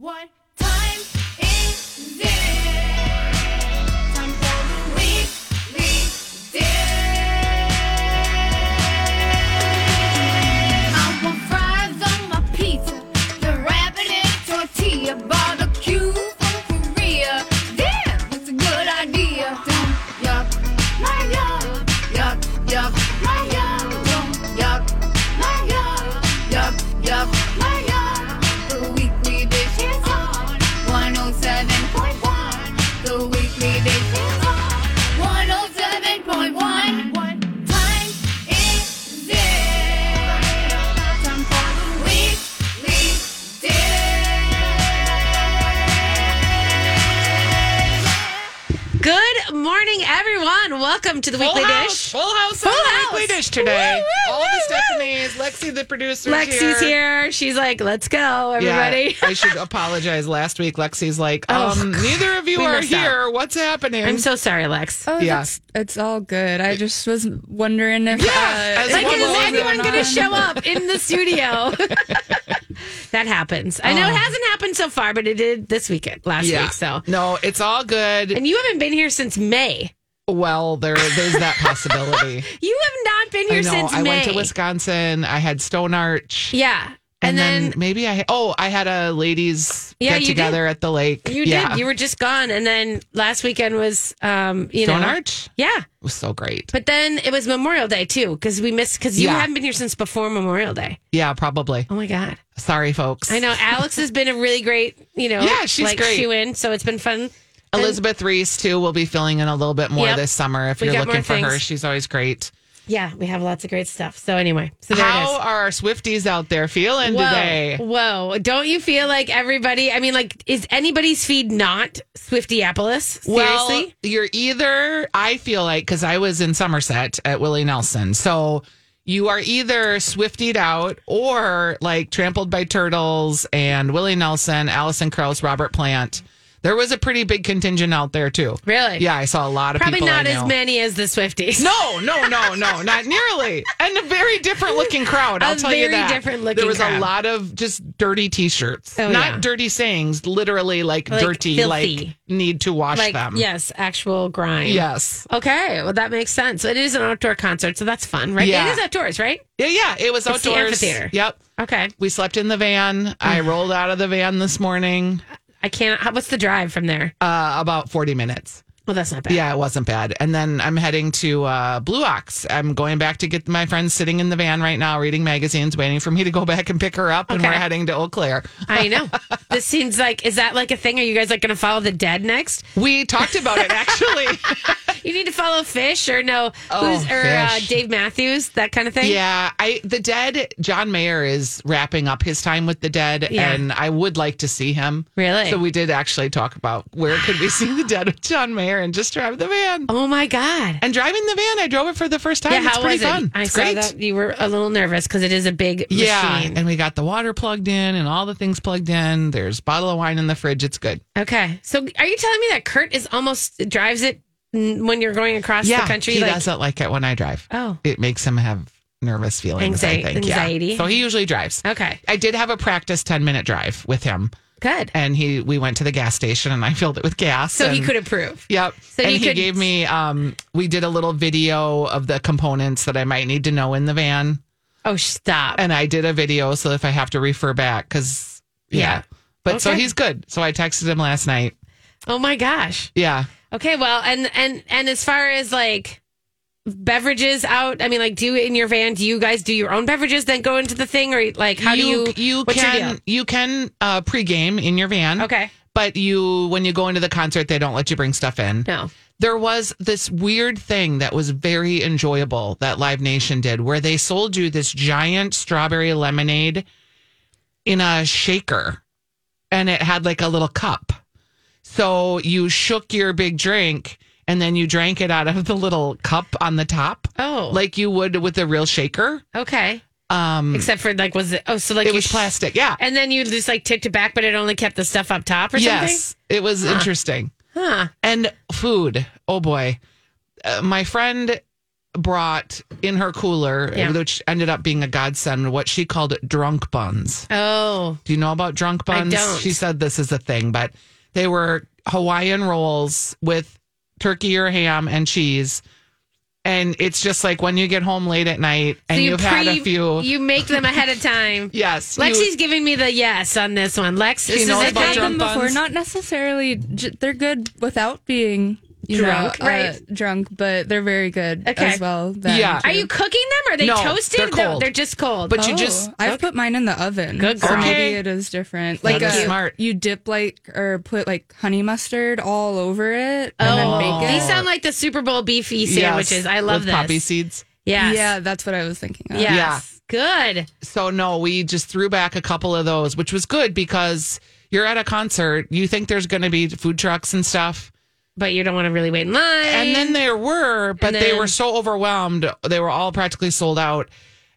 What morning, everyone. Welcome to the Full Weekly house, Dish. full house, Full on the house. weekly dish today. Woo, woo, All the woo, woo. Stephanies, Lexi the producer, Lexi's here. She's like, let's go, everybody. Yeah, I should apologize. Last week, Lexi's like, Oh, um, neither of you are missed out. here. What's happening? I'm so sorry, Lex. Oh, Yeah. that's it's all good. I just was wondering if Yeah, uh, Like, one is was anyone going going to show up in the studio? that happens. I know Oh. it hasn't happened so far, but it did this weekend, last yeah. week. So, no, it's all good. and you haven't been here since May. Well, there there's that possibility. You have not been I here know. since I May. went to Wisconsin. I had Stone Arch. Yeah, And, and, then, then, maybe I oh I had a ladies Yeah, get together at the lake. you yeah. did. You were just gone, and then last weekend was, um, you Stone know, Arch yeah. it was so great. But then it was Memorial Day too, because we missed because you Yeah. haven't been here since before Memorial Day. Yeah, probably. Oh my god! Sorry, folks. I know Alex has been a really great, you know, Yeah, she's like great. shoe in, so it's been fun. Elizabeth Reese too will be filling in a little bit more Yep. this summer if We you're looking for her. She's always great. yeah, we have lots of great stuff. So anyway, so there How it is. are our Swifties out there feeling Whoa, today? whoa! Don't you feel like everybody? I mean, like, is anybody's feed not Swiftieapolis? Well, Seriously? you're either I feel like because I was in Somerset at Willie Nelson, so you are either Swiftied out or like trampled by turtles and Willie Nelson, Alison Krauss, Robert Plant. There was a pretty big contingent out there too. Really? Yeah, I saw a lot of Probably people. Probably not as many as the Swifties. No, no, no, no, not nearly. And a very different looking crowd. I'll A tell you very that. different looking There was crowd. a lot of just dirty T-shirts, Oh, not yeah. dirty sayings. Literally, like, Like dirty, filthy. like need to wash like them. yes, actual grind. Yes. Okay, well that makes sense. It is an outdoor concert, so that's fun, right? Yeah. It is outdoors, right? Yeah, yeah. It was It's the outdoors. amphitheater. Yep. Okay. We slept in the van. I mm. rolled out of the van this morning. I can't. How, what's the drive from there? Uh, about forty minutes. Well, that's not bad. Yeah, it wasn't bad. And then I'm heading to uh, Blue Ox. I'm going back to get my friends sitting in the van right now, reading magazines, waiting for me to go back and pick her up. And Okay. we're heading to Eau Claire. I know. this seems like is that like a thing? Are you guys like going to follow the dead next? We talked about it actually. You need to follow Phish or no? Oh, who's or uh, Dave Matthews? That kind of thing. yeah, I the Dead. John Mayer is wrapping up his time with the Dead, Yeah. and I would like to see him. Really? So we did actually talk about where could we see the Dead with John Mayer and just drive the van. Oh my god. And driving the van, I drove it for the first time. Yeah, it's how pretty was it? I it's saw great. that you were a little nervous because it is a big Yeah, machine. and we got the water plugged in and all the things plugged in. There's a bottle of wine in the fridge. It's good. Okay, so are you telling me that Kurt is almost drives it when you're going across yeah, the country? he like, doesn't like it when I drive. oh, It makes him have nervous feelings. Anxi- I think. Yeah. anxiety. So he usually drives. okay, I did have a practice ten minute drive with him, good. and he we went to the gas station and I filled it with gas. So he could approve. Yep. So and he could- gave me um we did a little video of the components that I might need to know in the van. Oh, stop. And I did a video so if I have to refer back cuz yeah. Yeah. But so he's good. So I texted him last night. oh my gosh. Yeah. Okay, well, and and and as far as like beverages out, I mean, like, do you in your van? Do you guys do your own beverages then go into the thing, or like, how do you? you can you can uh pregame in your van. Okay, But you when you go into the concert they don't let you bring stuff in. no. there was this weird thing that was very enjoyable that Live Nation did where they sold you this giant strawberry lemonade in a shaker. and it had like a little cup. So you shook your big drink and then you drank it out of the little cup on the top. Oh. Like you would with a real shaker. Okay. Um Except for like, was it? Oh, so like it was sh- plastic. Yeah. and then you just like tipped it back, but it only kept the stuff up top or yes. It was interesting. Huh. And food. Oh boy. Uh, my friend brought in her cooler, Yeah. which ended up being a godsend, what she called drunk buns. Oh. Do you know about drunk buns? don't. She said this is a thing, but they were Hawaiian rolls with turkey or ham and cheese. And it's just like when you get home late at night and so you you've had a few. You make them ahead of time. yes. you- Lexi's giving me the yes on this one. Lex, this knows is about I've had them drunk before. Not necessarily. They're good without being you Drunk, know, right. uh, drunk, but they're very good Okay. as well. then, Yeah. Are you cooking them? Are they No, toasted? they're No, cold. they're just cold. But you Oh, just I've put mine in the oven. Good So girl. maybe it is different. That Like is a, smart. you dip like or put like honey mustard all over it and oh, then bake it. these sound like the Super Bowl beefy Yes, sandwiches. I love with this. poppy seeds. Yeah. Yeah, that's what I was thinking. Of. Yes. Good. So no, we just threw back a couple of those, which was good because you're at a concert. You think there's going to be food trucks and stuff. But you don't want to really wait in line. And then there were, but they were so overwhelmed. They were all practically sold out.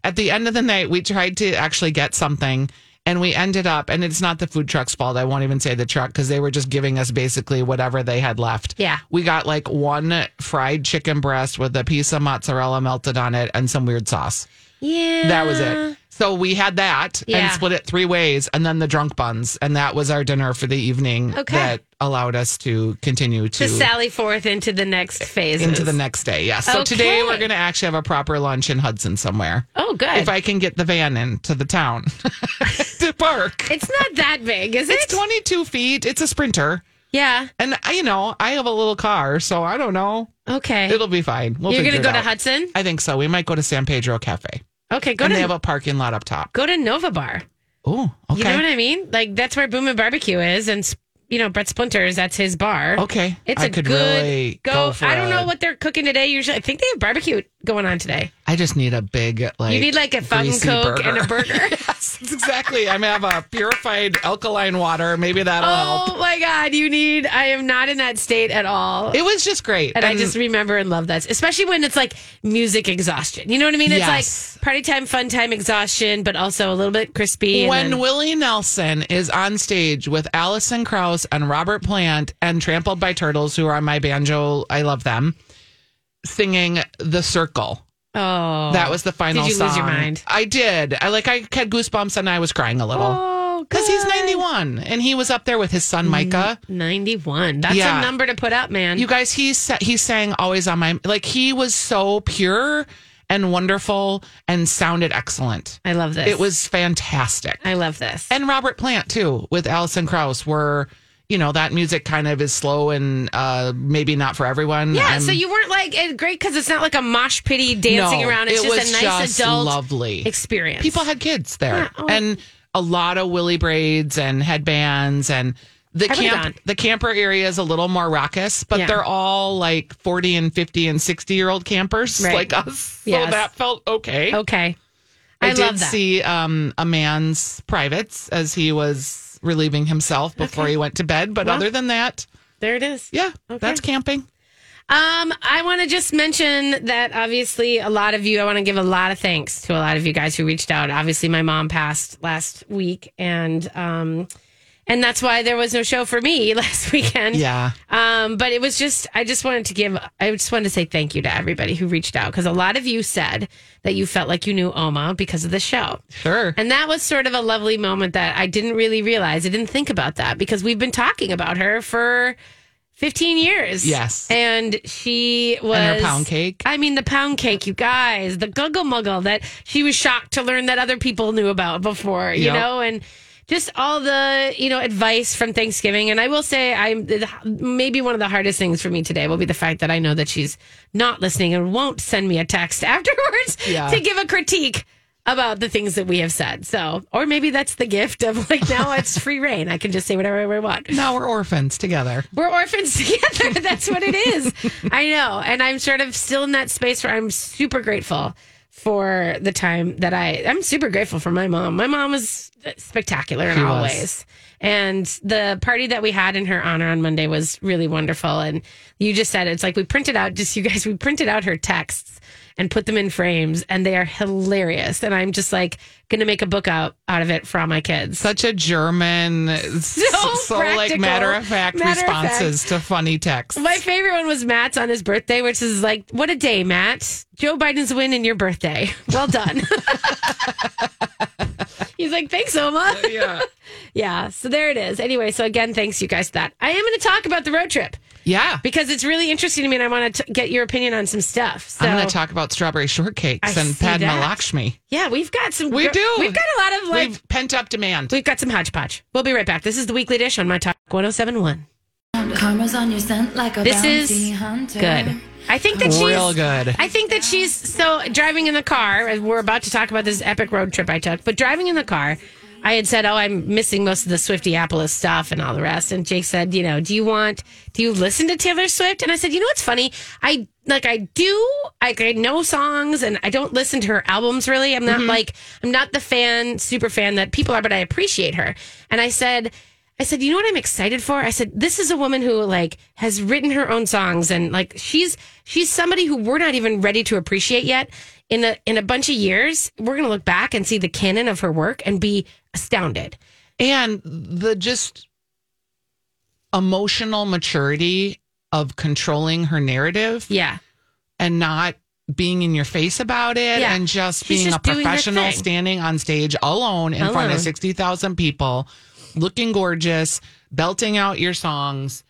At the end of the night, we tried to actually get something and we ended up, and it's not the food truck's fault. I won't even say the truck because they were just giving us basically whatever they had left. Yeah. We got like one fried chicken breast with a piece of mozzarella melted on it and some weird sauce. yeah. That was it. So we had that Yeah. and split it three ways, and then the drunk buns, and that was our dinner for the evening. Okay. That allowed us to continue to To sally forth into the next phase. into the next day. Yes. So today we're going to actually have a proper lunch in Hudson somewhere. Oh, good. If I can get the van into the town to park. it's not that big, is it? It's 22 feet. It's a sprinter. yeah. And, I, you know, I have a little car, so I don't know. Okay. It'll be fine. We'll You're going to go to. Hudson? I think so. We might go to San Pedro Cafe. Okay, go and to they have a parking lot up top. go to Nova Bar. Oh, okay. You know what I mean? Like that's where Boom and Barbecue is, and you know Brett Splinters. That's his bar. Okay. it's I a good really go. go I don't know what they're cooking today. Usually, I think they have barbecue going on today. I just need a big like. you need like a greasy coke and a burger. yes, exactly. I may have a purified alkaline water. Maybe that'll oh help. oh my god, you need. I am not in that state at all. It was just great, and I just remember and love that, especially when it's like music exhaustion. You know what I mean? It's Yes. like party time, fun time exhaustion, but also a little bit crispy. when then- Willie Nelson is on stage with Alison Krauss and Robert Plant and Trampled by Turtles, who are on my banjo, I love them, singing "The Circle." oh, That was the final Did you song. lose your mind? I did. I like. I had goosebumps and I was crying a little oh, because he's. Mm. ninety one and he was up there with his son Micah. 91. That's Yeah. a number to put up, man. You guys, he sa- he sang always on my like he was so pure and wonderful and sounded excellent. I love this. It was fantastic. I love this. And Robert Plant too with Alison Krauss were you know that music kind of is slow and uh maybe not for everyone. yeah, I'm- so you weren't like great because it's not like a mosh pitty dancing No, around. It's it just was a nice just adult lovely experience. People had kids there Yeah, oh. and a lot of Willie braids and headbands and the I camp the camper area is a little more raucous, but Yeah. they're all like 40 and 50 and 60 year old campers Right. like us. So that felt okay. okay. I, I, did see um, a man's privates as he was relieving himself before he went to bed. But Well. other than that, there it is. yeah, Okay. that's camping. Um, I want to just mention that obviously a lot of you, I want to give a lot of thanks to a lot of you guys who reached out. Obviously, my mom passed last week, and um, and that's why there was no show for me last weekend. Yeah. Um, but it was just, I just wanted to give, I just wanted to say thank you to everybody who reached out because a lot of you said that you felt like you knew Oma because of the show. Sure. And that was sort of a lovely moment that I didn't really realize. I didn't think about that because we've been talking about her for 15 years. Yes. And she was. And her pound cake. I mean, the pound cake, you guys, the guggle muggle that she was shocked to learn that other people knew about before, you Yep. know, and just all the, you know, advice from Thanksgiving. And I will say, I'm maybe one of the hardest things for me today will be the fact that I know that she's not listening and won't send me a text afterwards Yeah. to give a critique about the things that we have said. So, or maybe that's the gift of like now it's free reign. I can just say whatever I want. Now we're orphans together. We're orphans together. That's what it is. I know. And I'm sort of still in that space where I'm super grateful for the time that I, I'm super grateful for my mom. My mom was spectacular in She all was. ways. And the party that we had in her honor on Monday was really wonderful. And you just said it's like we printed out just you guys we printed out her texts and put them in frames, and they are hilarious. And I'm just like going to make a book out out of it for all my kids. Such a German, so, so like matter of fact Matter of fact. responses to funny texts. My favorite one was Matt's on his birthday, which is like, what a day, Matt. Joe Biden's winning your birthday. Well done. He's like, thanks, Oma. Oh, yeah. Yeah. So there it is. Anyway, so again, thanks you guys for that. I am going to talk about the road trip Yeah. because it's really interesting to me and I want to get your opinion on some stuff. So I'm going to talk about strawberry shortcakes I and see Padma that. Lakshmi. yeah, we've got some. We do. We've got a lot of like, We've pent up demand. we've got some hodgepodge. We'll be right back. This is the weekly dish on My Talk 1071. Karma's on your scent like a This bounty is hunter. good. I think that she's Real good. I think that she's so driving in the car. We're about to talk about this epic road trip I took, but driving in the car, I had said, "Oh, I'm missing most of the Swifty stuff and all the rest." And Jake said, "You know, do you want? Do you listen to Taylor Swift?" And I said, "You know what's funny? I like I do. Like I know songs, and I don't listen to her albums really. I'm not mm-hmm. like I'm not the fan, super fan that people are, but I appreciate her." And I said. I said, you know what I'm excited for? I said, this is a woman who like has written her own songs and like she's she's somebody who we're not even ready to appreciate yet. In a in a bunch of years, we're gonna look back and see the canon of her work and be astounded. and the just emotional maturity of controlling her narrative Yeah. and not being in your face about it Yeah. and just She's being just a professional standing on stage alone in front Alone. of 60,000 people looking gorgeous belting out your songs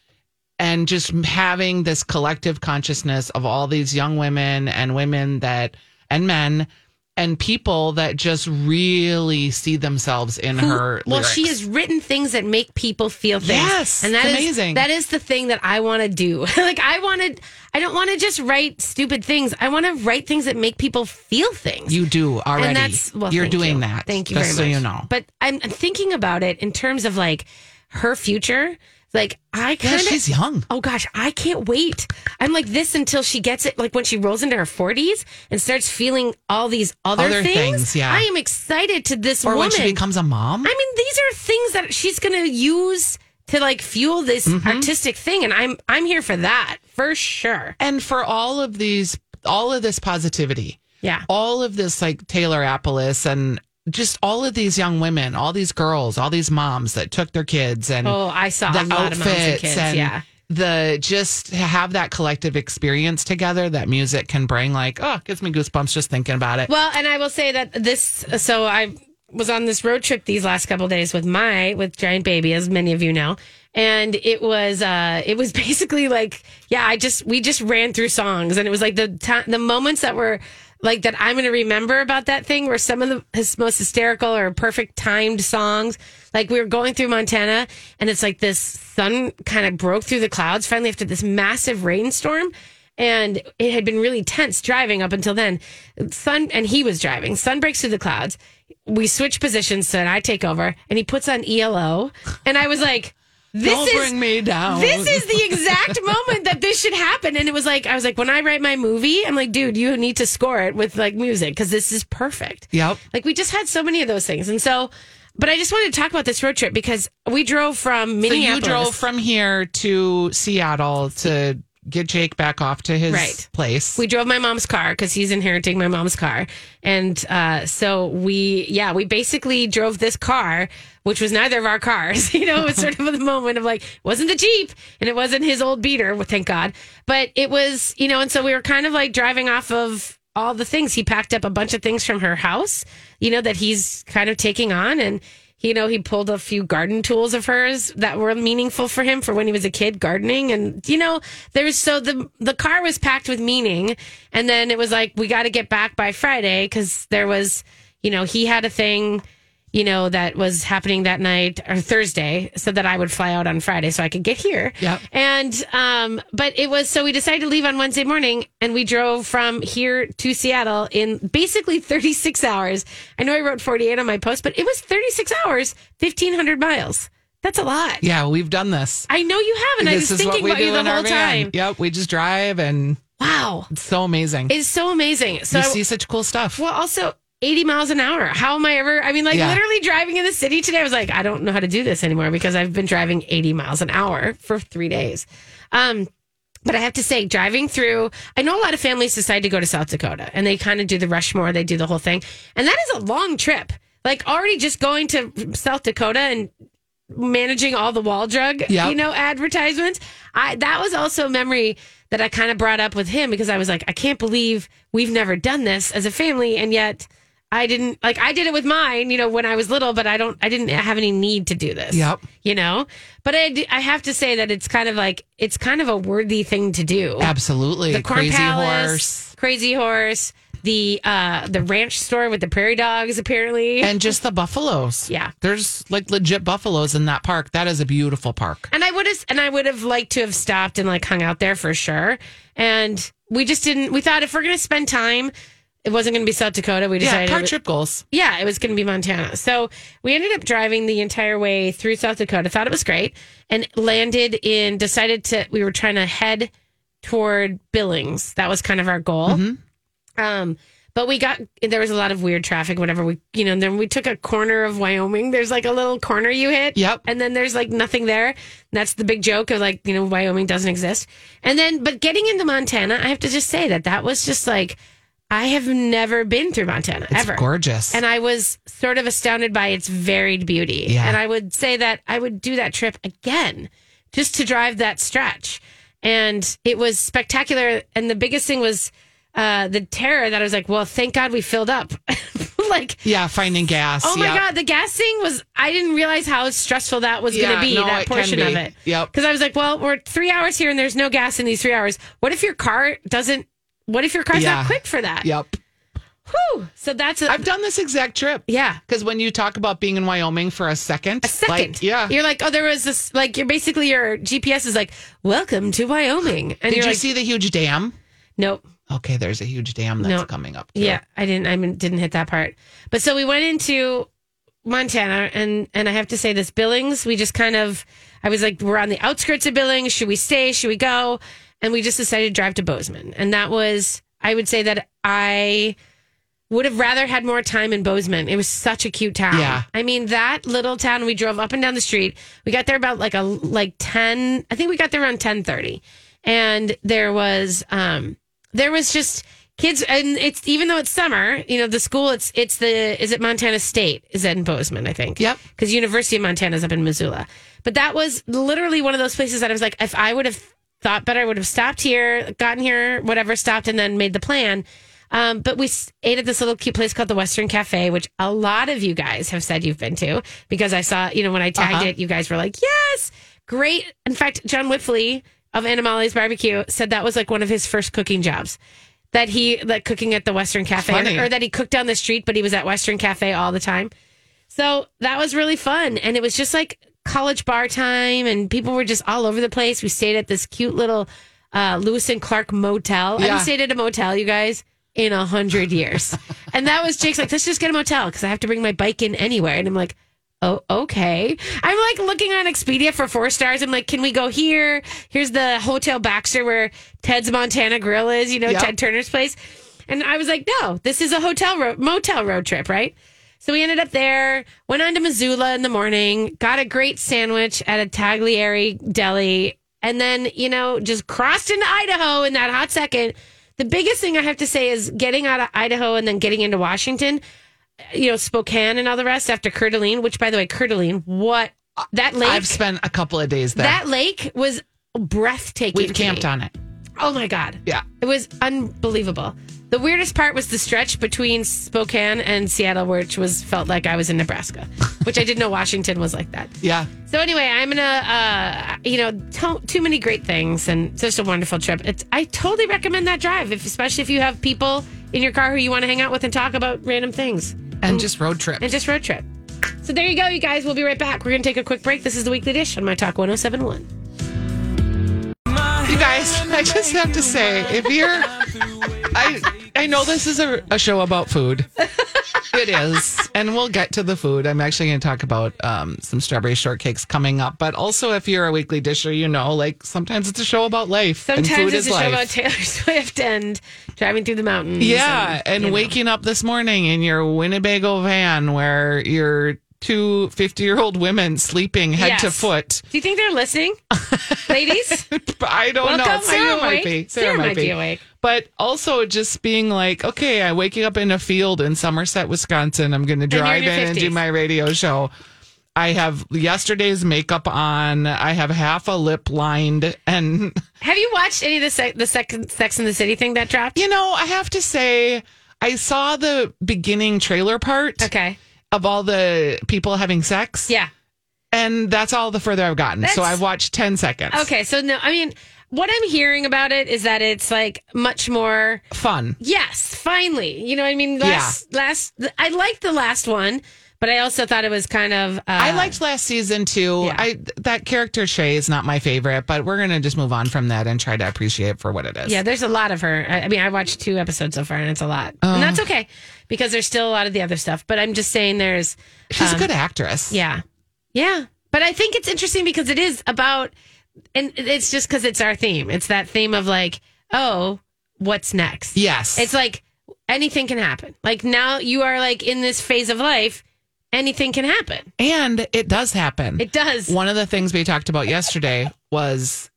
and just having this collective consciousness of all these young women and women that and men and people that just really see themselves in Who- her well, lyrics. she has written things that make people feel things. Yes, and that is- amazing. that is the thing that I want to do. like I wanted, I don't want to just write stupid things. I want to write things that make people feel things. You do already. And that's well, You're doing you. that. Thank you just very much. so you know. But I'm thinking about it in terms of like her future. Like I kind of yeah, she's young. Oh gosh, I can't wait. I'm like this until she gets it. Like when she rolls into her 40s and starts feeling all these other, Other things, yeah. I am excited to this Or woman. when she becomes a mom. I mean, these are things that she's going to use to like fuel this Mm-hmm. artistic thing, and I'm I'm here for that for sure. and for all of these, all of this positivity, Yeah. all of this like Taylor Appolis and just all of these young women, all these girls, all these moms that took their kids and Oh, I saw the a lot of moms and outfits kids. and yeah. the just to have that collective experience together that music can bring. Like, oh, gives me goosebumps just thinking about it. Well, and I will say that this. So I was on this road trip these last couple days with my with Giant Baby, as many of you know, and it was uh it was basically like yeah, I just we just ran through songs, and it was like the ti the moments that were. Like that, I'm going to remember about that thing were some of the his most hysterical or perfect timed songs. Like we were going through Montana, and it's like this sun kind of broke through the clouds finally after this massive rainstorm, and it had been really tense driving up until then. Sun and he was driving. Sun breaks through the clouds. We switch positions, so I take over, and he puts on ELO, and I was like, "This Don't is bring me down. this is the exact moment that this should happen." And it was like, I was like, when I write my movie, I'm like, dude, you need to score it with like music because this is perfect. Yep. Like we just had so many of those things, and so. But I just wanted to talk about this road trip because we drove from Minneapolis. So you drove from here to Seattle to get Jake back off to his Right. place. We drove my mom's car because he's inheriting my mom's car. And uh, so we, yeah, we basically drove this car, which was neither of our cars. You know, it was sort of the moment of like, wasn't the Jeep and it wasn't his old beater, well, thank God. But it was, you know, and so we were kind of like driving off of all the things. He packed up a bunch of things from her house, you know, that he's kind of taking on. And, you know, he pulled a few garden tools of hers that were meaningful for him for when he was a kid gardening. And, you know, there's so the, the car was packed with meaning. And then it was like, we got to get back by Friday because there was, you know, he had a thing, you know, that was happening that night or Thursday so that I would fly out on Friday so I could get here. Yep. And, um, but it was, so we decided to leave on Wednesday morning and we drove from here to Seattle in basically 36 hours. I know I wrote 48 on my post, but it was 36 hours, 1500 miles. That's a lot. yeah, we've done this. I know you have, and I was thinking about you the whole time. Yep, we just drive and Wow. it's so amazing. It's so amazing. So, you see such cool stuff. well, also, 80 miles an hour. How am I ever? I mean, like Yeah. literally driving in the city today, I was like, I don't know how to do this anymore because I've been driving 80 miles an hour for three days. Um, but I have to say, driving through, I know a lot of families decide to go to South Dakota and they kind of do the Rushmore, they do the whole thing. And that is a long trip. Like already just going to South Dakota and managing all the wall drug, Yep. you know, advertisements. I that was also a memory that I kind of brought up with him because I was like, I can't believe we've never done this as a family, and yet I didn't like I did it with mine, you know, when I was little, but I don't, I didn't have any need to do this. Yep. You know, but I I have to say that it's kind of like it's kind of a worthy thing to do. Absolutely. The Corn Crazy Palace, horse. Crazy Horse, the uh the ranch store with the prairie dogs, apparently. And just the buffaloes. Yeah. There's like legit buffaloes in that park. That is a beautiful park. And I would have, and I would have liked to have stopped and like hung out there for sure. And we just didn't. We thought if we're going to spend time, it wasn't going to be South Dakota. We Yeah, decided, car trip goals. yeah, it was going to be Montana. So we ended up driving the entire way through South Dakota. Thought it was great, and landed in. Decided to. We were trying to head toward Billings. That was kind of our goal. Um, but we got there was a lot of weird traffic. Whatever we, you know, and then we took a corner of Wyoming. There's like a little corner you hit. Yep. And then there's like nothing there. And that's the big joke of like you know Wyoming doesn't exist. And then, but getting into Montana, I have to just say that that was just like I have never been through Montana It's ever. gorgeous. And I was sort of astounded by its varied beauty. Yeah. And I would say that I would do that trip again just to drive that stretch. And it was spectacular. And the biggest thing was uh, the terror that I was like, well, thank God we filled up. like, yeah, finding gas. oh my Yep. God, the gas thing was, I didn't realize how stressful that was going to be, no, that portion of it. Yep. Because I was like, well, we're three hours here and there's no gas in these three hours. What if your car doesn't, what if your car's Yeah. not quick for that? Yep. Whew. So that's a, I've done this exact trip. yeah. Because when you talk about being in Wyoming for a second, A second. like, yeah. You're like, oh, there was this, like, you're basically, your GPS is like, welcome to Wyoming. And Did you like, see the huge dam? nope. Okay, there's a huge dam that's No. coming up. too. Yeah, I didn't, I didn't hit that part. But so we went into Montana and, and I have to say this Billings, we just kind of, I was like, we're on the outskirts of Billings. Should we stay? Should we go? And we just decided to drive to Bozeman. And that was, I would say that I, would have rather had more time in Bozeman. It was such a cute town. Yeah. I mean, that little town, we drove up and down the street. We got there about like a like 10, I think we got there around 1030. And there was um there was just kids and it's even though it's summer, you know, the school it's it's the is it Montana State? Is that in Bozeman, I think. Yep. Because University of Montana is up in Missoula. But that was literally one of those places that I was like, if I would have thought better, I would have stopped here, gotten here, whatever, stopped, and then made the plan. Um, but we ate at this little cute place called the Western Cafe, which a lot of you guys have said you've been to because I saw, you know, when I tagged Uh-huh. it, you guys were like, yes, great. In fact, Jon Wipfli of Animales Barbecue said that was like one of his first cooking jobs. That he, like cooking at the Western Cafe, Funny. or that he cooked down the street, but he was at Western Cafe all the time. So that was really fun. And it was just like college bar time, and people were just all over the place. We stayed at this cute little uh, Lewis and Clark motel. I Yeah. haven't stayed at a motel, you guys, in a hundred years. and that was Jake's like, let's just get a motel because I have to bring my bike in anywhere. And I'm like, Oh, okay. I'm like looking on Expedia for four stars. I'm like, can we go here? Here's the Hotel Baxter where Ted's Montana Grill is, you know, Yep. Ted Turner's place. And I was like, no, this is a hotel ro- motel road trip, right? So we ended up there, went on to Missoula in the morning, got a great sandwich at a Tagliare deli, and then, you know, just crossed into Idaho in that hot second. The biggest thing I have to say is getting out of Idaho and then getting into Washington, you know, Spokane and all the rest after d'Alene, which by the way, d'Alene, what that lake, I've spent a couple of days there. that lake was breathtaking. We've camped on it. Oh my God. Yeah. It was unbelievable. The weirdest part was the stretch between Spokane and Seattle, which was felt like I was in Nebraska, which I didn't know Washington was like that. Yeah. So anyway, I'm gonna, uh, you know, to- too many great things and just a wonderful trip. It's, I totally recommend that drive, if, especially if you have people in your car who you want to hang out with and talk about random things And just road trip. and just road trip. So there you go, you guys. We'll be right back. We're gonna take a quick break. This is the Weekly Dish on My Talk 1071. You guys, I just have to say, if you're, I I know this is a, a show about food, It is. And we'll get to the food. I'm actually going to talk about um, some strawberry shortcakes coming up. But also, if you're a weekly disher, you know, like sometimes it's a show about life. and Sometimes it's a show about Taylor Swift and driving through the mountains. Yeah, and know. waking up this morning in your Winnebago van where you're two 50 year old women sleeping head to foot. Do you think they're listening, ladies? I don't Welcome. know. You Sarah might be. Sarah might be awake. But also just being like, okay, I'm waking up in a field in Somerset, Wisconsin. I'm going to you're in drive in and do my radio show. I have yesterday's makeup on. I have half a lip lined. And, Have you watched any of the sec- the second Sex in the City thing that dropped? you know, I have to say, I saw the beginning trailer part Okay. Of all the people having sex. Yeah. And that's all the further I've gotten. so I've watched 10 seconds. Okay. So no, I mean, what I'm hearing about it is that it's like much more. Fun. Yes, finally. You know, what I mean, last last I liked the last one, but I also thought it was kind of. Uh, I liked last season too. Yeah. I that character Che is not my favorite, but we're gonna just move on from that and try to appreciate it for what it is. Yeah, there's a lot of her. I I mean, I watched two episodes so far, and it's a lot, and that's okay because there's still a lot of the other stuff. But I'm just saying, there's she's a good actress. Yeah. Yeah. But I think it's interesting because it is about, and it's just because it's our theme. It's that theme of like, oh, what's next? Yes. It's like anything can happen. Like now you are like in this phase of life, anything can happen. and it does happen. It does. One of the things we talked about yesterday was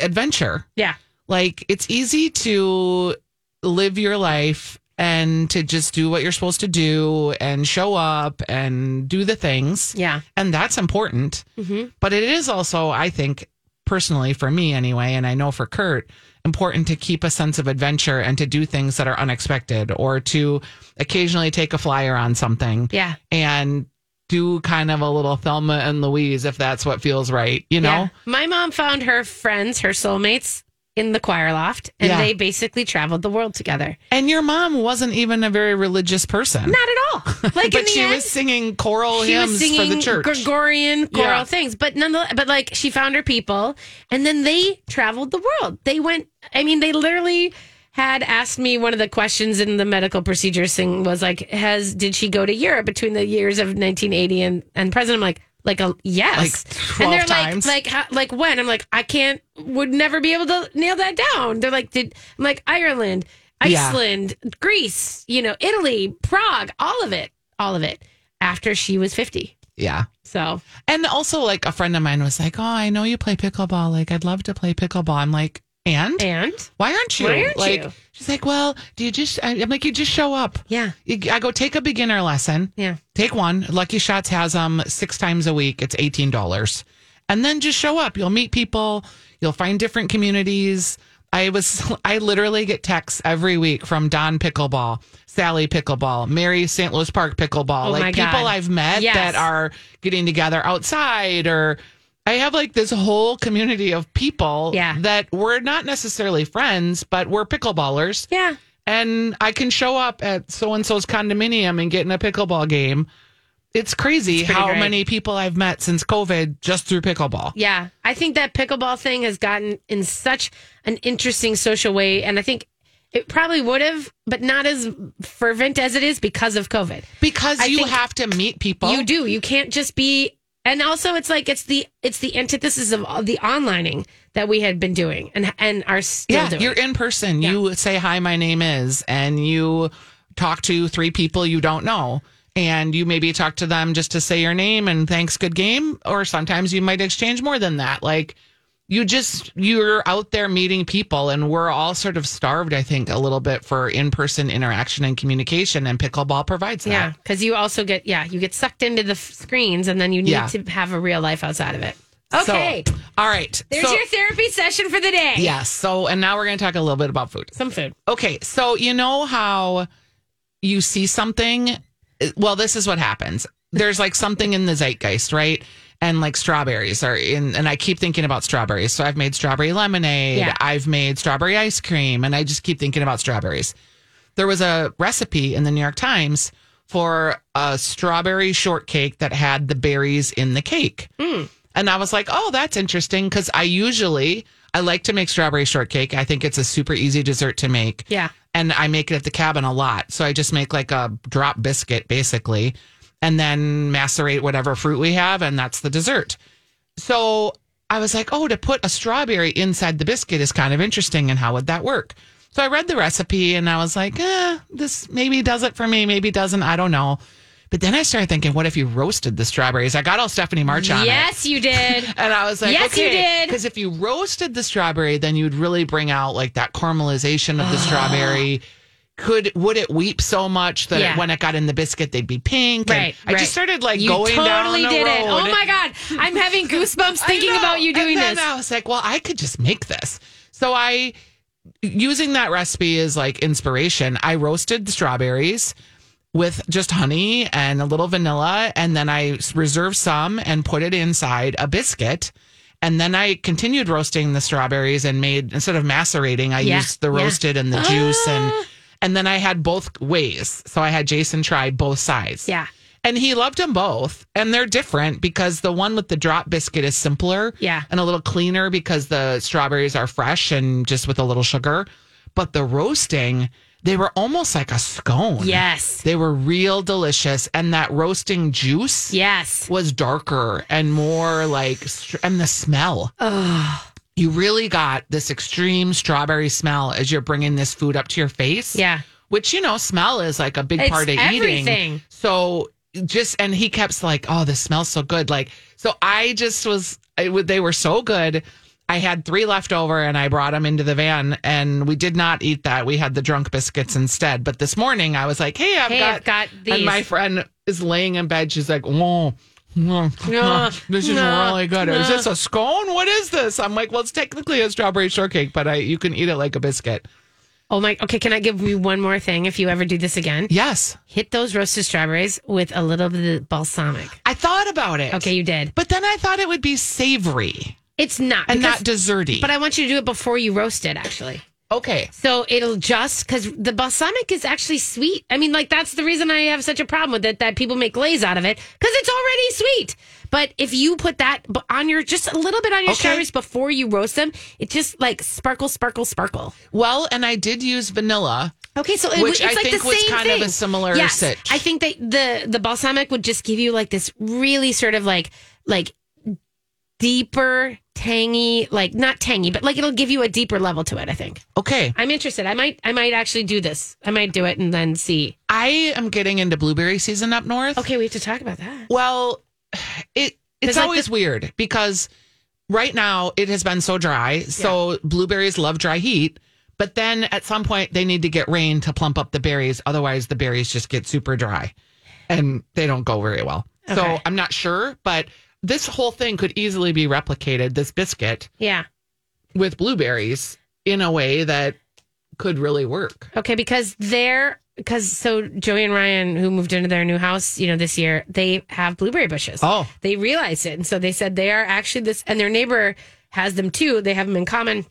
adventure. Yeah. Like it's easy to live your life and to just do what you're supposed to do and show up and do the things. Yeah. And that's important. Mm-hmm. But it is also, I think, personally for me anyway, and I know for Kurt, important to keep a sense of adventure and to do things that are unexpected or to occasionally take a flyer on something Yeah. and do kind of a little Thelma and Louise if that's what feels right, you know? Yeah. My mom found her friends, her soulmates in the choir loft, and Yeah. they basically traveled the world together. And your mom wasn't even a very religious person. Not at all. Like in but she end, was singing choral she hymns was singing for the church. Gregorian choral Yeah. things, but nonetheless, but like she found her people, and then they traveled the world. They went. I mean, they literally had asked me one of the questions in the medical procedures thing was like, "Has did she go to Europe between the years of 1980 and and present?" I'm like. Like a yes, Like 12 and they're times. like, like, how, like when? I'm like, I can't, would never be able to nail that down. They're like, did I'm like Ireland, Yeah. Iceland, Greece, you know, Italy, Prague, all of it, all of it. After she was 50, yeah. so And also, like, a friend of mine was like, Oh, I know you play pickleball. Like, I'd love to play pickleball. I'm like, And? and Why aren't you? Why aren't like, you? She's like, Well, do you just, I- I'm like, You just show up. yeah, You- I go take a beginner lesson. yeah, Take one. Lucky Shots has them six times a week. It's $18. And then just show up. You'll meet people. You'll find different communities. I was, I literally get texts every week from Don Pickleball, Sally Pickleball, Mary St. Louis Park Pickleball, Oh like people God. I've met Yes. that are getting together outside or I have like this whole community of people Yeah. that we're not necessarily friends, but we're pickleballers yeah. and I can show up at so and so's condominium and get in a pickleball game. It's crazy pretty how great. many people I've met since COVID just through pickleball. Yeah, I think that pickleball thing has gotten in such an interesting social way, and I think it probably would have, but not as fervent as it is because of COVID. Because I you have to meet people. You do. You can't just be. And also, it's like it's the it's the antithesis of all the onlining that we had been doing and and are still Yeah, doing. you're in person. You say hi, my name is, and you talk to three people you don't know. And you maybe talk to them just to say your name and thanks, good game. Or sometimes you might exchange more than that. Like you just, you're out there meeting people, and we're all sort of starved, I think, a little bit for in person interaction and communication. And pickleball provides that. yeah, because you also get yeah you get sucked into the screens, and then you need Yeah. to have a real life outside of it. So, Okay, all right. there's So- your therapy session for the day. Yes. So, and now we're going to talk a little bit about food. some food. Okay, so you know how you see something? Well, this is what happens. There's like something in the zeitgeist, right? And like strawberries are in, and I keep thinking about strawberries. So I've made strawberry lemonade, Yeah. I've made strawberry ice cream, and I just keep thinking about strawberries. There was a recipe in the New York Times for a strawberry shortcake that had the berries in the cake. Hmm. And I was like, oh, that's interesting because I usually I like to make strawberry shortcake. I think it's a super easy dessert to make. Yeah. and I make it at the cabin a lot. So I just make like a drop biscuit basically, and then macerate whatever fruit we have, and that's the dessert. So I was like, oh, to put a strawberry inside the biscuit is kind of interesting, and how would that work? So I read the recipe, and I was like, eh, this maybe does it for me, maybe doesn't. I don't know. But then I started thinking, what if you roasted the strawberries? I got all Stephanie March on it. Yes, you did. And I was like, Yes, you did. Because if you roasted the strawberry, then you'd really bring out like that caramelization of the strawberry. Could would it weep so much that Yeah. when it got in the biscuit they'd be pink? And Right, I just started like you going totally down the did it. Oh my god, I'm having goosebumps thinking know. about you doing and then this. I was like, well, I could just make this. So I using that recipe as like inspiration. I roasted the strawberries with just honey and a little vanilla, and then I reserved some and put it inside a biscuit. And then I continued roasting the strawberries and made instead of macerating, I Yeah, used the yeah. roasted and the juice and ah. And then I had both ways. So I had Jason try both sides. Yeah. And he loved them both. And they're different because the one with the drop biscuit is simpler Yeah. and a little cleaner because the strawberries are fresh and just with a little sugar. But the roasting, they were almost like a scone. Yes. They were real delicious. And that roasting juice Yes. was darker and more like, and the smell. You really got this extreme strawberry smell as you're bringing this food up to your face. Yeah. Which, you know, smell is like a big It's part of everything. eating. So just, and he kept like, oh, this smells so good. Like, so I just was, I they were so good. I had three left over and I brought them into the van and we did not eat that. We had the drunk biscuits instead. But this morning I was like, hey, I've Hey, got, I've got And my friend is laying in bed. She's like, whoa. No, Oh, this is really good. Is this a scone? What is this? I'm like, well, it's technically a strawberry shortcake, but I you can eat it like a biscuit. Oh my. Okay, can I give you one more thing? If you ever do this again, Yes, hit those roasted strawberries with a little bit of balsamic. I thought about it. Okay, you did. but then I thought it would be savory It's not and because- not desserty. But I want you to do it before you roast it. Actually. Okay, So it'll just because the balsamic is actually sweet. I mean, like that's the reason I have such a problem with it that people make glaze out of it because it's already sweet. But if you put that on your just a little bit on your Okay. strawberries before you roast them, it just like sparkle, sparkle, sparkle. well, and I did use vanilla. Okay, so it, Which it's I like think the was same kind of a similar yes, sitch. I think that the the balsamic would just give you like this really sort of like like deeper, tangy, like not tangy, but like it'll give you a deeper level to it. I think. Okay, I'm interested. I might I might actually do this. I might do it and then see. I am getting into blueberry season up north. Okay, we have to talk about that. Well, it it's like always the- weird because right now it has been so dry. So blueberries love dry heat. But then at some point they need to get rain to plump up the berries. Otherwise the berries just get super dry and they don't go very well. So I'm not sure, but this whole thing could easily be replicated, this biscuit Yeah. with blueberries in a way that could really work. Okay, because they're because so Joey and Ryan, who moved into their new house, you know, this year, they have blueberry bushes. Oh. they realized it, and so they said they are actually this, and their neighbor has them too. They have them in common,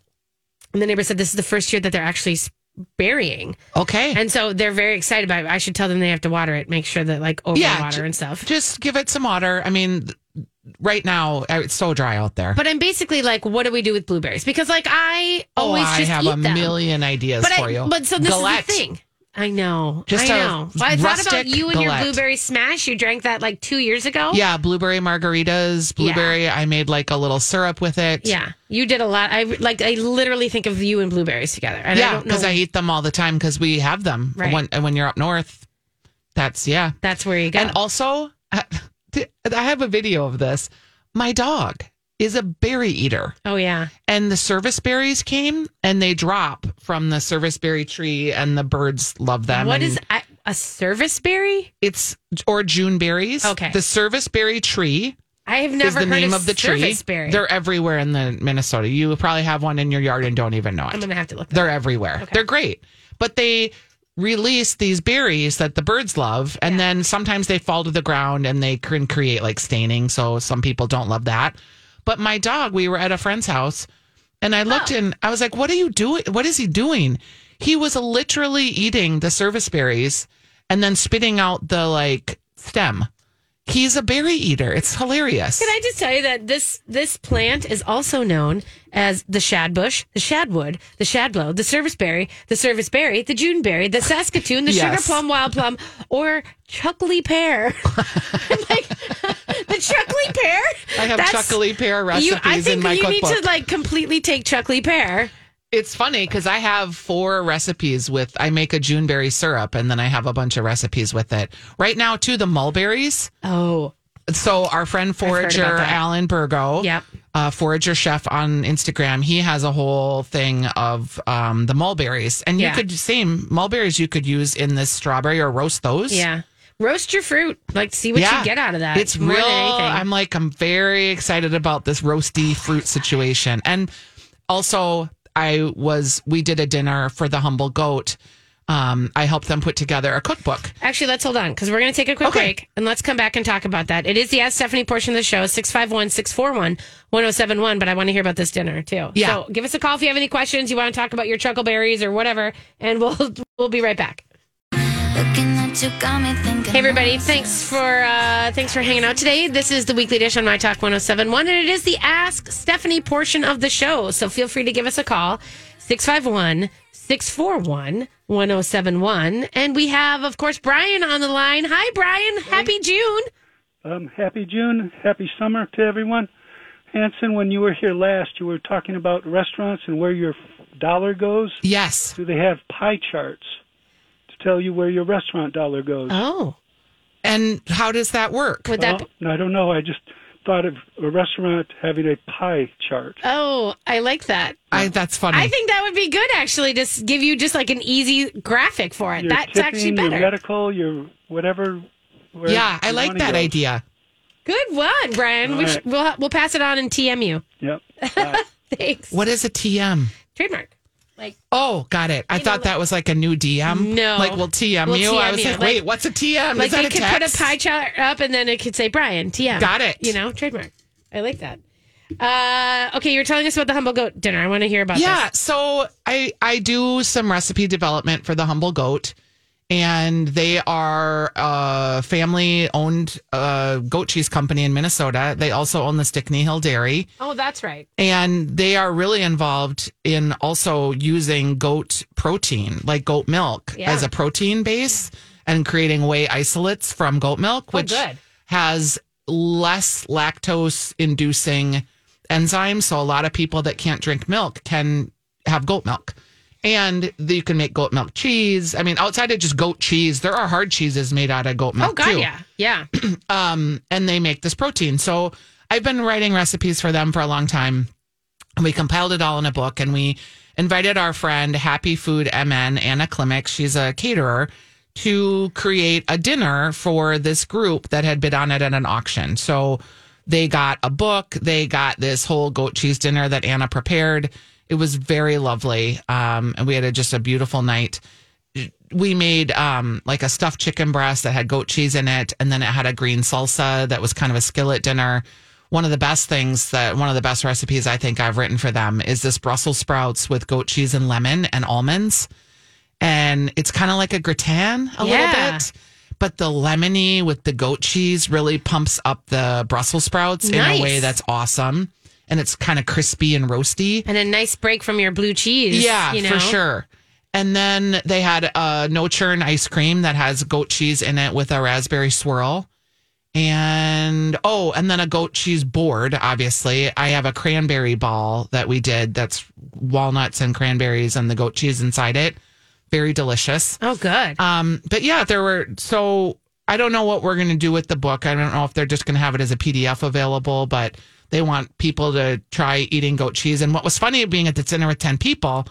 and the neighbor said this is the first year that they're actually burying, Okay. and so they're very excited about it. I should tell them they have to water it, make sure that like over Yeah, water and stuff. Just give it some water. I mean, right now it's so dry out there. But I'm basically like, what do we do with blueberries? Because like I always oh, I just have a them. million ideas but for I, you. But so this Galette. is the thing. I know. Just I know. Well, I thought about you and your blueberry smash. You drank that like two years ago. Yeah, blueberry margaritas, blueberry. I made like a little syrup with it. Yeah. You did a lot. I like. I literally think of you and blueberries together. And yeah, because I, eat them all the time because we have them Right. when when you're up north. That's yeah, that's where you go. and also I have a video of this. My dog is a berry eater, oh yeah. and the service berries came and they drop from the service berry tree, and the birds love them. What is a, a service berry? it's or June berries? Okay. the service berry tree. I have is never the heard name of, of the tree. berry. They're everywhere in the Minnesota. You probably have one in your yard and don't even know it. I'm gonna have to look. They're up. everywhere. Okay. They're great. But they release these berries that the birds love and then sometimes they fall to the ground and they can create like staining so some people don't love that. But my dog, we were at a friend's house and I looked Oh. and I was like, "What are you doing? What is he doing?" He was literally eating the service berries and then spitting out the like stem. He's a berry eater. It's hilarious. Can I just tell you that this this plant is also known as the shadbush, the shadwood, the shadblow, the serviceberry, the serviceberry, the juneberry, the saskatoon, the sugar plum, wild plum, or chuckly pear. Like the chuckly pear. I have chuckly pear You, recipes I think in my you cookbook. need to like completely take chuckly pear. It's funny because I have four recipes with. I make a Juneberry syrup, and then I have a bunch of recipes with it. Right now, too, the mulberries. Oh, So our friend forager. Alan Bergo, Yep. uh, forager chef on Instagram, he has a whole thing of um, the mulberries, and you could same mulberries you could use in this strawberry or roast those. yeah. Roast your fruit. Like, see what you get out of that. It's more real. I'm like, I'm very excited about this roasty fruit situation. And also, I was, we did a dinner for the humble goat. Um, I helped them put together a cookbook. Actually, let's hold on because we're going to take a quick Okay. break and let's come back and talk about that. It is the Ask Stephanie portion of the show, 651 641 1071. But I want to hear about this dinner too. Yeah. So give us a call if you have any questions, you want to talk about your chuckleberries or whatever, and we'll we'll be right back. Looking at you got me thinking. Hey everybody, thanks for uh, thanks for hanging out today. This is the weekly dish on My Talk 1071, and it is the Ask Stephanie portion of the show. So feel free to give us a call, 651 641 1071. And we have, of course, Brian on the line. Hi, Brian. Happy June. Um, happy June, happy summer to everyone. Hansen, when you were here last, you were talking about restaurants and where your dollar goes. Yes. Do they have pie charts to tell you where your restaurant dollar goes? Oh, And how does that work? would that? Well, I don't know. I just thought of a restaurant having a pie chart. Oh, I like that. I, that's funny. I think that would be good, actually, to s- give you just like an easy graphic for it. Your That's tipping, actually better. your better. medical, your whatever. where yeah, I like that goes. idea. Good one, Brian. All We right. sh- we'll we'll pass it on and TM you. Yep. Thanks. What is a TM? Trademark. Like Oh, got it. I know, thought that was like a new DM. No. Like, we'll TM We'll you. I TM was you. like, Like- wait, what's a TM? like is they could text? put a pie chart up and then it could say Brian TM. Got it. You know, trademark. I like that. Uh, okay, you're telling us about the humble goat dinner. I want to hear about Yeah, this. so I I do some recipe development for the Humble Goat, and they are a family owned uh, goat cheese company in Minnesota. They also own the Stickney Hill Dairy, Oh, that's right. and they are really involved in also using goat protein, like goat milk, Yeah. as a protein base, and creating whey isolates from goat milk, Oh, which good. has less lactose inducing enzymes. So a lot of people that can't drink milk can have goat milk. And you can make goat milk cheese. I mean, outside of just goat cheese, there are hard cheeses made out of goat milk Oh, God, too. yeah. Yeah. Um, and they make this protein. So I've been writing recipes for them for a long time. And we compiled it all in a book and we invited our friend Happy Food MN, Anna Klimek. She's a caterer to create a dinner for this group that had bid on it at an auction. So they got a book, they got this whole goat cheese dinner that Anna prepared. It was very lovely. Um, and we had a, just a beautiful night we made um like a stuffed chicken breast that had goat cheese in it and then it had a green salsa that was kind of a skillet dinner one of the best things that one of the best recipes i think i've written for them is this brussels sprouts with goat cheese and lemon and almonds and it's kind of like a gratin a Yeah. little bit but the lemony with the goat cheese really pumps up the brussels sprouts in a way that's awesome and it's kind of crispy and roasty And a nice break from your blue cheese. yeah, you know? for sure. And then they had a no churn ice cream that has goat cheese in it with a raspberry swirl. And oh, and then a goat cheese board, obviously. I have a cranberry ball that we did that's walnuts and cranberries and the goat cheese inside it. Very delicious. Oh, good. Um, but yeah, there were so I don't know what we're going to do with the book. I don't know if they're just going to have it as a PDF available, but they want people to try eating goat cheese. And what was funny being at the dinner with 10 people,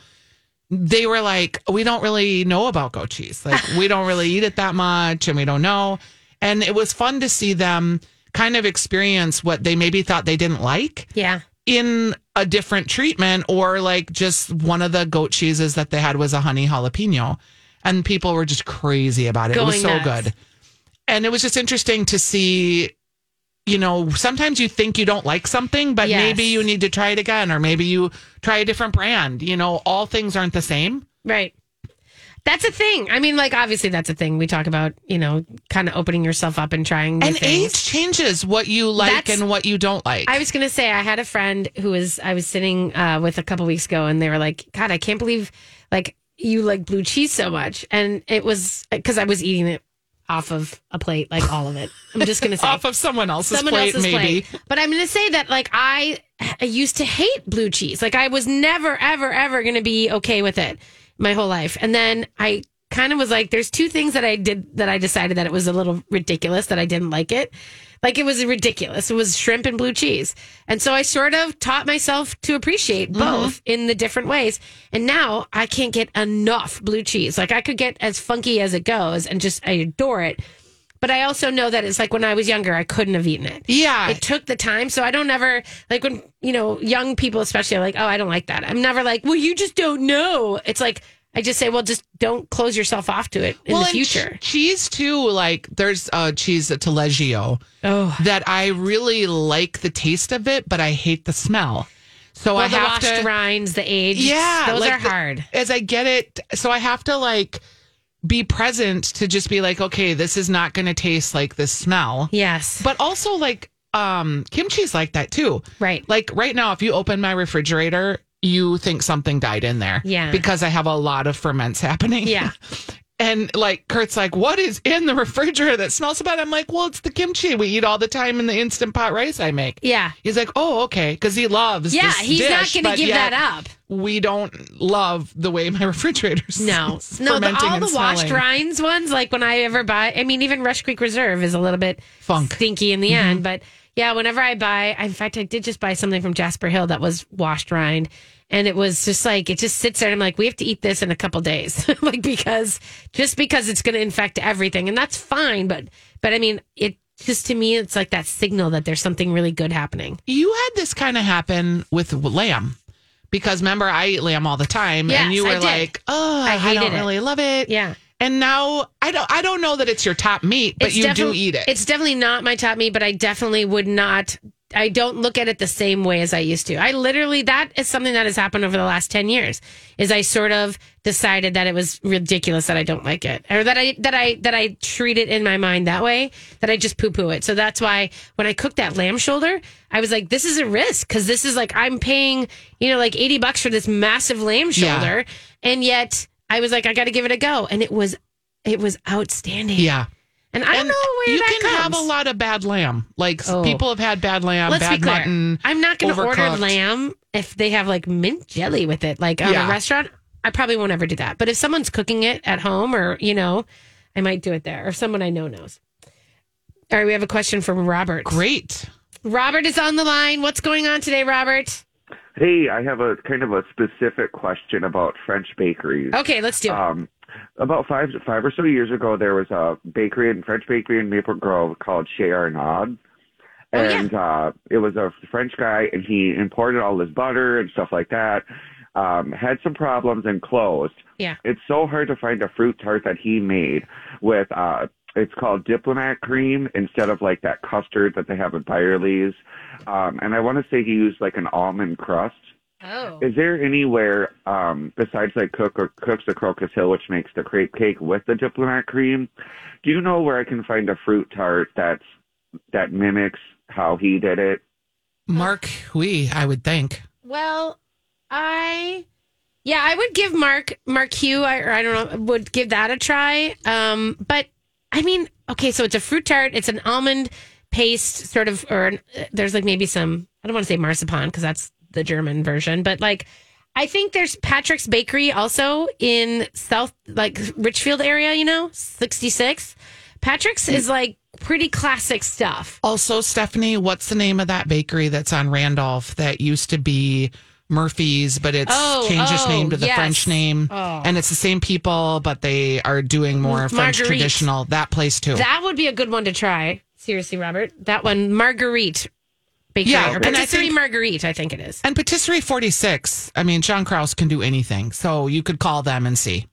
they were like, we don't really know about goat cheese. Like, we don't really eat it that much and we don't know. And it was fun to see them kind of experience what they maybe thought they didn't like yeah. in a different treatment or like just one of the goat cheeses that they had was a honey jalapeno and people were just crazy about it. it was so nuts. good. And it was just interesting to see you know, sometimes you think you don't like something, but Yes. maybe you need to try it again or maybe you try a different brand. You know, all things aren't the same. Right. That's a thing. I mean, like obviously that's a thing. We talk about, you know, kind of opening yourself up and trying new And things. age changes what you like That's- and what you don't like. I was going to say I had a friend who was I was sitting uh, with a couple weeks ago, and they were like, "God, I can't believe like you like blue cheese so much," and it was because I was eating it off of a plate, like all of it. I'm just going to say Off of someone else's someone plate, else's maybe. plate. But I'm going to say that like I, I used to hate blue cheese. Like I was never, ever, ever going to be okay with it my whole life. And then I kind of was like, there's two things that I did that I decided that it was a little ridiculous that I didn't like it. Like it was ridiculous. It was shrimp and blue cheese. And so I sort of taught myself to appreciate mm-hmm. both in the different ways. And now I can't get enough blue cheese. Like I could get as funky as it goes and just, I adore it. But I also know that it's like when I was younger, I couldn't have eaten it. Yeah. It took the time. So I don't ever, like when, you know, young people especially are like, oh, I don't like that. I'm never like, well, you just don't know. It's like, I just say, well, just don't close yourself off to it in the and future. ch- cheese too. Like there's uh, cheese at Taleggio oh, that I really like the taste of it, but I hate the smell. So well, I the have washed to. rinds, the age. Yeah, Those like are the- hard. as I get it, so I have to like be present to just be like, okay, this is not going to taste like this smell. Yes. But also like um kimchi's like that too. Right. Like right now, if you open my refrigerator, you think something died in there. Yeah. Because I have a lot of ferments happening. Yeah. And like Kurt's like, what is in the refrigerator that smells so bad? I'm like, well, it's the kimchi we eat all the time in the instant pot rice I make. Yeah. He's like, oh, okay, because he loves. Yeah. this He's not going to give that up. We don't love the way my refrigerator No, no, the, all the washed rinds ones, like when I ever buy, I mean, even Rush Creek Reserve is a little bit Funk. Mm-hmm. stinky in the end. But yeah, whenever I buy, in fact, I did just buy something from Jasper Hill that was washed rind. And it was just like, it just sits there. And I'm like, we have to eat this in a couple days. like, because just because it's going to infect everything. And that's fine. But, but I mean, it just to me, it's like that signal that there's something really good happening. You had this kind of happen with lamb. Because remember, I eat lamb all the time, and you were like, "Oh, I I, don't it. really love it." Yeah. And now I don't. I don't know that it's your top meat, but It's you do eat it. It's definitely not my top meat, but I definitely would not. I don't look at it the same way as I used to. I literally that is something that has happened over the last ten years. Is I sort of decided that it was ridiculous that I don't like it, or that I that I that I treat it in my mind that way that I just poo poo it. So that's why when I cooked that lamb shoulder, I was like, this is a risk because this is like I'm paying you know like eighty bucks for this massive lamb Yeah. shoulder, and yet I was like, I got to give it a go, and it was it was outstanding. yeah. And I don't know where you that can comes. have a lot of bad lamb. Like Oh. people have had bad lamb, Let's bad be clear. mutton. I'm not going to order lamb if they have like mint jelly with it, like on Yeah. a restaurant. I probably won't ever do that. But if someone's cooking it at home, or you know, I might do it there, or someone I know knows. All right, we have a question from Robert. Great. Robert is on the line. What's going on today, Robert? Hey, I have a kind of a specific question about French bakeries. Okay, let's do it. Um, about five five or so years ago, there was a bakery in French bakery in Maple Grove called Chez Arnaud, Oh, yeah. and uh, it was a French guy, and he imported all his butter and stuff like that. Um, had some problems and closed. Yeah. It's so hard to find a fruit tart that he made with. uh It's called diplomat cream instead of like that custard that they have at Byerly's. Um, and I want to say he used like an almond crust. Oh, Is there anywhere um, besides like Cook or Cooks the Crocus Hill, which makes the crepe cake with the diplomat cream? Do you know where I can find a fruit tart that's that mimics how he did it? Marc Heu, I would think. well, I. Yeah, I would give Mark Marc Heu, I, or I don't know, would give that a try. Um, but I mean, okay, so it's a fruit tart. It's an almond paste, sort of, or an, there's like maybe some. I don't want to say marzipan because that's the German version, but like. I think there's Patrick's Bakery also in South, like Richfield area, you know, 66. Patrick's is like pretty classic stuff. Also, Stephanie, what's the name of that bakery that's on Randolph that used to be Murphy's, but it's Oh, changed its oh, name to the yes. French name, Oh. and it's the same people, but they are doing more French traditional. That place too. That would be a good one to try. Seriously, Robert. That one, Marguerite Bakery. Yeah, or Patisserie think- Marguerite, I think it is. and Patisserie 46. I mean, John Kraus can do anything, so you could call them and see.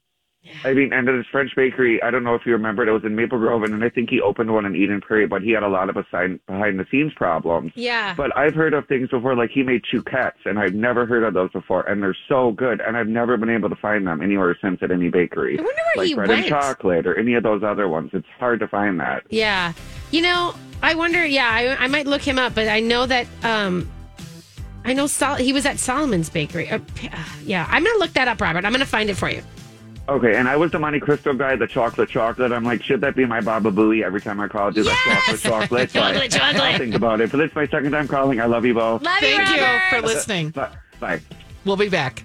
I mean, and this French bakery, I don't know if you remember, it was in Maple Grove, and I think he opened one in Eden Prairie, but he had a lot of behind the scenes problems. Yeah. But I've heard of things before, like he made chouquettes, and I've never heard of those before, and they're so good, and I've never been able to find them anywhere since at any bakery. I wonder where like he bread went. and chocolate or any of those other ones. It's hard to find that. Yeah. You know, I wonder, yeah, I, I might look him up, but I know that um I know Sol- he was at Solomon's Bakery. Uh, yeah, I'm going to look that up, Robert. I'm going to find it for you. Okay, and I was the Monte Cristo guy, the chocolate chocolate. I'm like, should that be my Baba Booey every time I call? Do the chocolate chocolate. So I- Chocolate, chocolate. I'll think about it. But it's my second time calling. I love you both. Love Thank you Robert. for listening. Bye. Bye. We'll be back.